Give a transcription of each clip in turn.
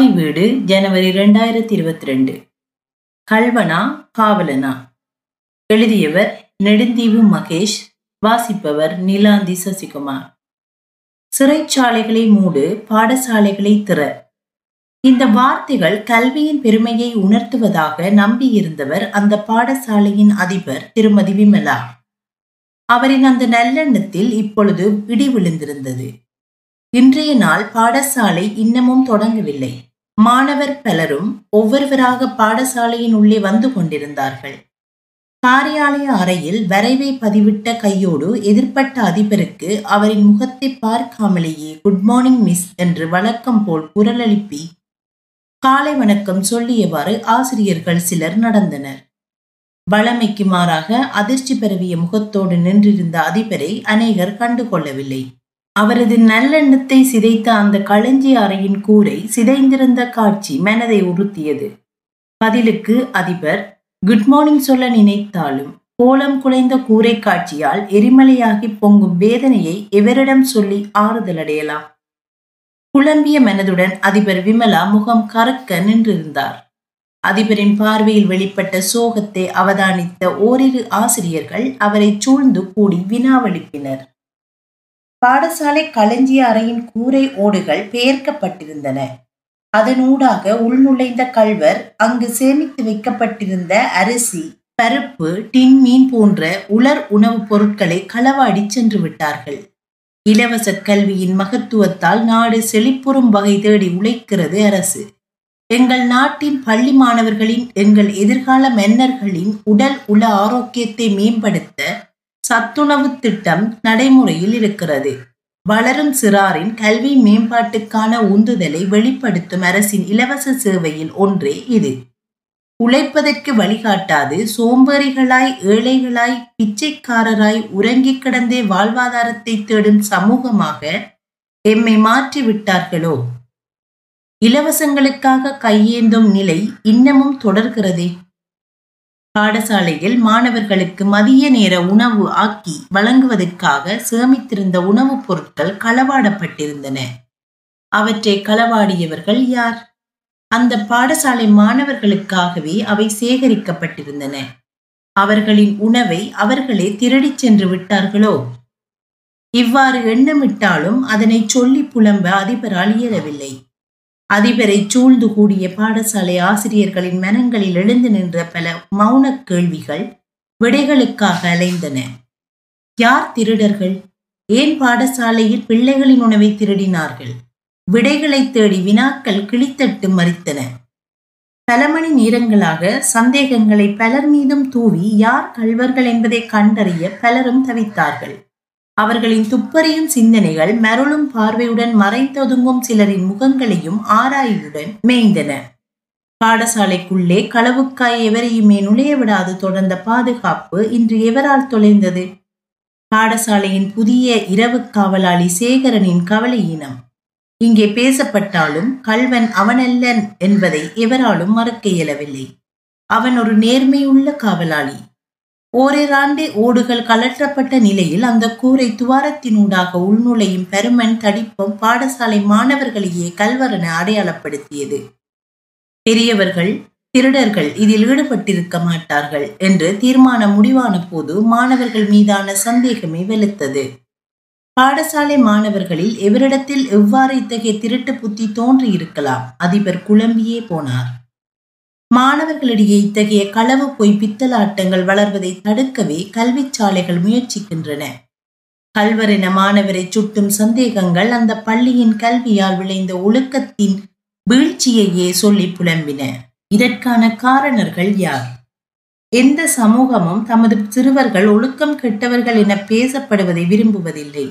தாய் வீடு ஜனவரி ரெண்டாயிரத்தி இருபத்தி ரெண்டு கல்வனா காவலனா. எழுதியவர் நெடுந்தீவு மகேஷ் வாசிப்பவர் நீலாந்தி சசிகுமார். சிறைச்சாலைகளை மூடு பாடசாலைகளை திற. இந்த வார்த்தைகள் கல்வியின் பெருமையை உணர்த்துவதாக நம்பியிருந்தவர் அந்த பாடசாலையின் அதிபர் திருமதி விமலா. அவரின் அந்த நல்லெண்ணத்தில் இப்பொழுது இடி விழுந்திருந்தது இன்றைய நாள் பாடசாலை இன்னமும் தொடங்கவில்லை. மாணவர் பலரும் ஒவ்வொருவராக பாடசாலையின் உள்ளே வந்து கொண்டிருந்தார்கள். காரியாலய அறையில் வரைவை பதிவிட்ட கையோடு எதிர்ப்பட்ட அதிபருக்கு அவரின் முகத்தை பார்க்காமலேயே குட் மார்னிங் மிஸ் என்று வழக்கம் போல் குரலெழுப்பி காலை வணக்கம் சொல்லியவாறு ஆசிரியர்கள் சிலர் நடந்தனர். வளமைக்கு மாறாக அதிர்ச்சி பரவிய முகத்தோடு நின்றிருந்த அதிபரை அநேகர் கண்டுகொள்ளவில்லை. அவரது நல்லெண்ணத்தை சிதைத்த அந்த களஞ்சி அறையின் கூரை சிதைந்திருந்த காட்சி மனதை உறுத்தியது. பதிலுக்கு அதிபர் குட் மார்னிங் சொல்ல நினைத்தாலும் கோலம் குலைந்த கூரை காட்சியால் எரிமலையாகி பொங்கும் வேதனையை எவரிடம் சொல்லி ஆறுதல் அடையலாம்? குழம்பிய மனதுடன் அதிபர் விமலா முகம் கறக்க நின்றிருந்தார். அதிபரின் பார்வையில் வெளிப்பட்ட சோகத்தை அவதானித்த ஓரிரு ஆசிரியர்கள் அவரை சூழ்ந்து கூடி வினாவளிப்பினர். பாடசாலை களஞ்சிய அறையின் கூரை ஓடுகள் பெயர்க்கப்பட்டிருந்தன. அதனூடாக உள்நுழைந்த கல்வர் அங்கு சேமித்து வைக்கப்பட்டிருந்த அரிசி பருப்பு டின் மீன் போன்ற உலர் உணவுப் பொருட்களை களவாடி சென்று விட்டார்கள். இலவச கல்வியின் மகத்துவத்தால் நாடு செழிப்புறும் வகை தேடி உழைக்கிறது அரசு. எங்கள் நாட்டின் பள்ளி மாணவர்களின் எங்கள் எதிர்கால மன்னர்களின் உடல் உள ஆரோக்கியத்தை மேம்படுத்த சத்துணவு திட்டம் நடைமுறையில் இருக்கிறது. வளரும் சிறாரின் கல்வி மேம்பாட்டுக்கான உந்துதலை வெளிப்படுத்தும் அரசின் இலவச சேவையில் ஒன்றே இது. உழைப்பதற்கு வழிகாட்டாது சோம்பேறிகளாய் ஏழைகளாய் பிச்சைக்காரராய் உறங்கிக் கிடந்தே வாழ்வாதாரத்தை தேடும் சமூகமாக எம்மை மாற்றி விட்டார்களோ இலவசங்களுக்காக கையேந்தும் நிலை இன்னமும் தொடர்கிறதே. பாடசாலையில் மாணவர்களுக்கு மதிய நேர உணவு ஆக்கி வழங்குவதற்காக சேமித்திருந்த உணவுப் பொருட்கள் களவாடப்பட்டிருந்தன. அவற்றை களவாடியவர்கள் யார்? அந்த பாடசாலை மாணவர்களுக்காகவே அவை சேகரிக்கப்பட்டிருந்தன. அவர்களின் உணவை அவர்களே திருடிச் சென்று விட்டார்களோ? இவ்வாறு எண்ணமிட்டாலும் அதனை சொல்லி புலம்ப அதிபரால் இயலவில்லை. அதிபரை சூழ்ந்து கூடிய பாடசாலை ஆசிரியர்களின் மனங்களில் எழுந்து நின்ற பல மௌன கேள்விகள் விடைகளுக்காக அலைந்தன. யார் திருடர்கள்? ஏன் பாடசாலையில் பிள்ளைகளின் உணவை திருடினார்கள்? விடைகளை தேடி வினாக்கள் கிளித்தட்டு மறித்தன. பல மணி நேரங்களாக சந்தேகங்களை பலர் மீதும் தூவி யார் கல்வர்கள் என்பதை கண்டறிய பலரும் தவித்தார்கள். அவர்களின் துப்பறியும் சிந்தனைகள் மருளும் பார்வையுடன் மறைந்தொதுங்கும் சிலரின் முகங்களையும் ஆராயுடன் மேய்ந்தன. பாடசாலைக்குள்ளே களவுக்காய் எவரையுமே நுழைய விடாது தொடர்ந்த பாதுகாப்பு இன்று எவரால் தொலைந்தது? பாடசாலையின் புதிய இரவு காவலாளி சேகரனின் கவலையினம். இங்கே பேசப்பட்டாலும் கல்வன் அவனல்லன் என்பதை எவராலும் மறக்க இயலவில்லை. அவன் ஒரு நேர்மையுள்ள காவலாளி. ஓரிராண்டு ஓடுகள் கலற்றப்பட்ட நிலையில் அந்த கூரை துவாரத்தினூடாக உள்நுழையும் பெருமன் தடிப்பும் பாடசாலை மாணவர்களையே கல்வரனை அடையாளப்படுத்தியது. பெரியவர்கள் திருடர்கள் இதில் ஈடுபட்டிருக்க மாட்டார்கள் என்று தீர்மானம் முடிவான போது மாணவர்கள் மீதான சந்தேகமே வெளுத்தது. பாடசாலை மாணவர்களில் எவரிடத்தில் எவ்வாறு இத்தகைய திருட்டு புத்தி தோன்றியிருக்கலாம்? அதிபர் குழம்பியே போனார். மாணவர்களிடையே இத்தகைய களவு போய் பித்தலாட்டங்கள் வளர்வதை தடுக்கவே கல்வி சாலைகள் முயற்சிக்கின்றன. கல்வரென மாணவரை சுட்டும் சந்தேகங்கள் அந்த பள்ளியின் கல்வியால் விளைந்த ஒழுக்கத்தின் வீழ்ச்சியையே சொல்லி புலம்பின. இதற்கான காரணர்கள் யார்? எந்த சமூகமும் தமது சிறுவர்கள் ஒழுக்கம் கெட்டவர்கள் என பேசப்படுவதை விரும்புவதில்லை.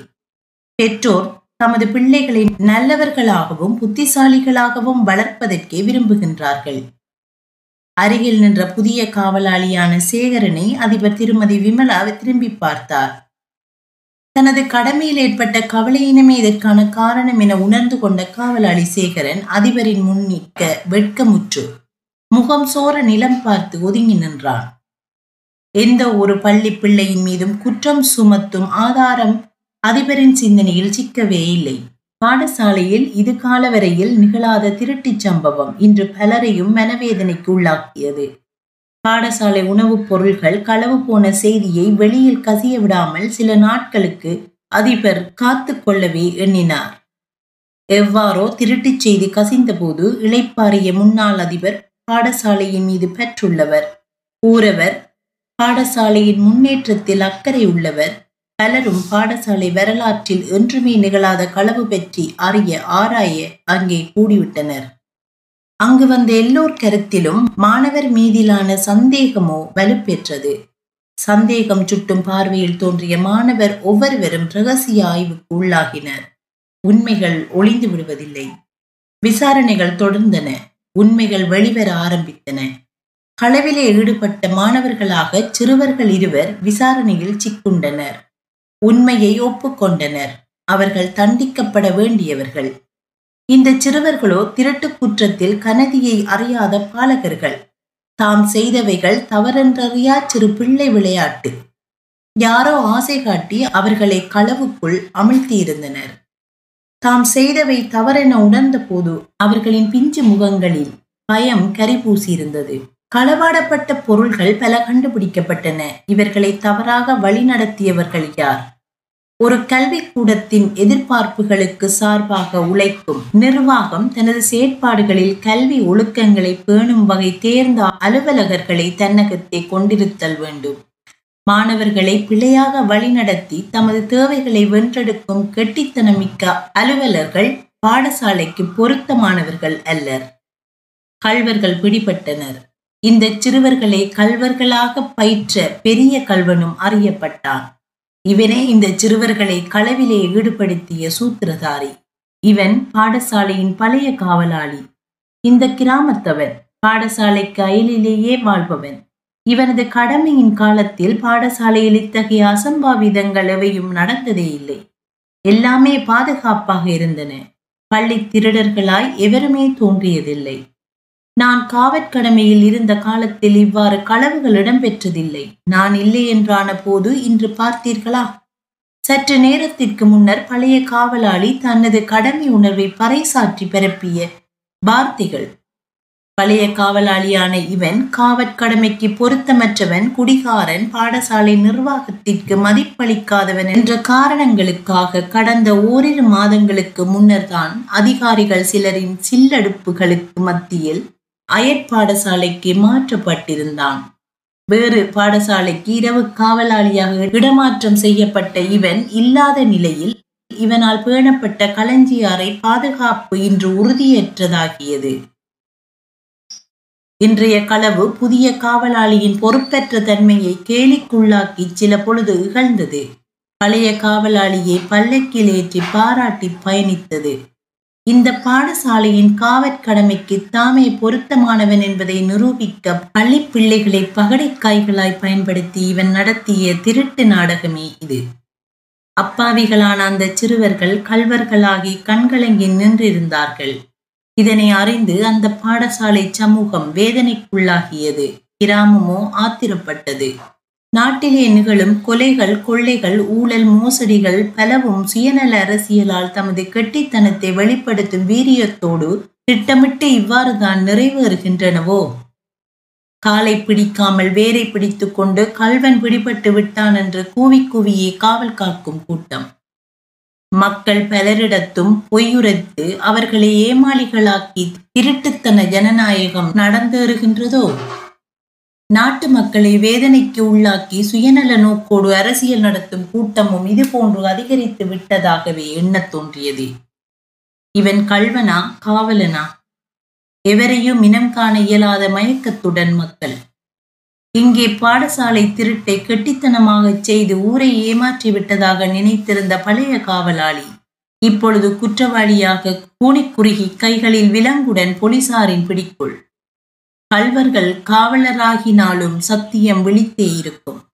பெற்றோர் தமது பிள்ளைகளை நல்லவர்களாகவும் புத்திசாலிகளாகவும் வளர்ப்பதற்கே விரும்புகின்றார்கள். அருகில் நின்ற புதிய காவலாளியான சேகரனை அதிபர் திருமதி விமலா திரும்பி பார்த்தார். தனது கடமையில் ஏற்பட்ட கவலையினமே இதற்கான காரணம் என உணர்ந்து கொண்ட காவலாளி சேகரன் அதிபரின் முன் நிற்க வெட்கமுற்று முகம் சோர நிலம் பார்த்து ஒதுங்கி நின்றான். எந்த ஒரு பள்ளி பிள்ளையின் மீதும் குற்றம் சுமத்தும் ஆதாரம் அதிபரின் சிந்தனையில் சிக்கவே இல்லை. பாடசாலையில் இது காலவரையில் நிகழாத திருட்டுச் சம்பவம் இன்று பலரையும் மனவேதனைக்கு உள்ளாக்கியது. பாடசாலை உணவுப் பொருள்கள் களவு போன செய்தியை வெளியில் கசிய விடாமல் சில நாட்களுக்கு அதிபர் காத்து கொள்ளவே எண்ணினார். எவ்வாறோ திருட்டுச் செய்தி கசிந்தபோது இளைப்பாறிய முன்னாள் அதிபர் பாடசாலையின் மீது பெற்றுள்ளவர். ஊரவர் பாடசாலையின் முன்னேற்றத்தில் அக்கறை உள்ளவர் பலரும் பாடசாலை வரலாற்றில் என்றுமே நிகழாத களவு பற்றி அறிய ஆராய அங்கே கூடிவிட்டனர். அங்கு வந்த எல்லோர் கருத்திலும் மாணவர் மீதிலான சந்தேகமோ வலுப்பெற்றது. சந்தேகம் சுட்டும் பார்வையில் தோன்றிய மாணவர் ஒவ்வொருவரும் ரகசிய ஆய்வுக்கு உள்ளாகினர். உண்மைகள் ஒளிந்து விடுவதில்லை. விசாரணைகள் தொடர்ந்தன. உண்மைகள் வெளிவர ஆரம்பித்தன. களவிலே ஈடுபட்ட மாணவர்களாக சிறுவர்கள் இருவர் விசாரணையில் சிக்குண்டனர். உண்மையை ஒப்புக்கொண்டனர். அவர்கள் தண்டிக்கப்பட வேண்டியவர்கள். இந்த சிறுவர்களோ திருட்டு குற்றத்தில் கனதியை அறியாத பாலகர்கள். தாம் செய்தவைகள் தவறென்றறியா சிறு பிள்ளை விளையாட்டு. யாரோ ஆசை காட்டி அவர்களை களவுக்குள் அமிழ்த்தியிருந்தனர். தாம் செய்தவை தவறென உணர்ந்த போது அவர்களின் பிஞ்சு முகங்களில் பயம் கரிபூசியிருந்தது. களவாடப்பட்ட பொருள்கள் பல கண்டுபிடிக்கப்பட்டன. இவர்களை தவறாக வழிநடத்தியவர்கள் யார்? ஒரு கல்விக்கூடத்தின் எதிர்பார்ப்புகளுக்கு சார்பாக உழைக்கும் நிர்வாகம் தனது செயற்பாடுகளில் கல்வி ஒழுக்கங்களை பேணும் வகை தேர்ந்த அலுவலகர்களை தன்னகத்தே கொண்டிருத்தல் வேண்டும். மாணவர்களை பிழையாக வழிநடத்தி தமது தேவைகளை வென்றெடுக்கும் கெட்டித்தனமிக்க அலுவலர்கள் பாடசாலைக்கு பொருத்தமானவர்கள் அல்லர். கல்வர்கள் பிடிபட்டனர். இந்த சிறுவர்களை கல்வர்களாக பயிற்ற பெரிய கல்வனும் அறியப்பட்டான். இவனே இந்த சிறுவர்களை களவிலே ஈடுபடுத்திய சூத்திரதாரி. இவன் பாடசாலையின் பழைய காவலாளி. இந்த கிராமத்தவன் பாடசாலைக்கு அயலிலேயே வாழ்பவன். இவனது கடமையின் காலத்தில் பாடசாலையில் இத்தகைய அசம்பாவிதங்கள் எவையும் நடந்ததே இல்லை. எல்லாமே பாதுகாப்பாக இருந்தன. பள்ளி திருடர்களாய் எவருமே தோன்றியதில்லை. நான் காவற்கடமையில் இருந்த காலத்தில் இவ்வாறு களவுகள் இடம்பெற்றதில்லை. நான் இல்லை என்றான போது இன்று பார்த்தீர்களா? சற்று நேரத்திற்கு முன்னர் பழைய காவலாளி தனது கடமை உணர்வை பறைசாற்றி பரப்பிய வார்த்தைகள். பழைய காவலாளியான இவன் காவற்கடமைக்கு பொருத்தமற்றவன் குடிகாரன் பாடசாலை நிர்வாகத்திற்கு மதிப்பளிக்காதவன் என்ற காரணங்களுக்காக கடந்த ஓரிரு மாதங்களுக்கு முன்னர்தான் அதிகாரிகள் சிலரின் சில்லடுப்புகளுக்கு மத்தியில் அயற்பாடசாலைக்கு மாற்றப்பட்டிருந்தான். வேறு பாடசாலைக்கு இரவு காவலாளியாக இடமாற்றம் செய்யப்பட்ட இவன் இல்லாத நிலையில் இவனால் பேணப்பட்ட களஞ்சியாரை பாதுகாப்பு இன்று உறுதியற்றதாகியது. இன்றைய களவு புதிய காவலாளியின் பொறுப்பற்ற தன்மையை கேலிக்குள்ளாக்கி சில பொழுது இகழ்ந்தது. பழைய காவலாளியை பல்லக்கில் ஏற்றி பாராட்டி பயணித்தது. இந்த பாடசாலையின் காவற்கடமைக்கு தாமே பொருத்தமானவன் என்பதை நிரூபிக்க பள்ளி பிள்ளைகளை பகடைக்காய்களாய் பயன்படுத்தி இவன் நடத்திய திருட்டு நாடகமே இது. அப்பாவிகளான அந்த சிறுவர்கள் கல்வர்களாகி கண்கலங்கி நின்றிருந்தார்கள். இதனை அறிந்து அந்த பாடசாலை சமூகம் வேதனைக்குள்ளாகியது. கிராமமோ ஆத்திரப்பட்டது. நாட்டிலே நிகழும் கொலைகள் கொள்ளைகள் ஊழல் மோசடிகள் பலவும் சுயநல அரசியலால் தமது கெட்டித்தனத்தை வெளிப்படுத்தும் வீரியத்தோடு திட்டமிட்டு இவ்வாறுதான் நிறைவேறுகின்றனவோ? காலை பிடிக்காமல் வேரை பிடித்துக் கொண்டு கல்வன் பிடிபட்டு விட்டான் என்று கூவி கூவியே காவல் காக்கும் கூட்டம். மக்கள் பலரிடத்தும் பொய்யுரைத்து அவர்களை ஏமாளிகளாக்கி திருட்டுத்தன ஜனநாயகம் நடந்தேறுகின்றதோ? நாட்டு மக்களை வேதனைக்கு உள்ளாக்கி சுயநல நோக்கோடு அரசியல் நடத்தும் கூட்டமும் இது போன்று அதிகரித்து விட்டதாகவே எண்ணத் தோன்றியது. இவன் கல்வனா காவலனா? எவரையும் இனம் காண இயலாத மயக்கத்துடன் மக்கள். இங்கே பாடசாலை திருட்டை கெட்டித்தனமாகச் செய்து ஊரை ஏமாற்றி விட்டதாக நினைத்திருந்த பழைய காவலாளி இப்பொழுது குற்றவாளியாக கூணிக்குறுகி கைகளில் விலங்குடன் போலீசாரின் பிடிக்குள் கல்வர்கள் காவலராகினாலும் சத்தியம் விழித்தே இருக்கும்.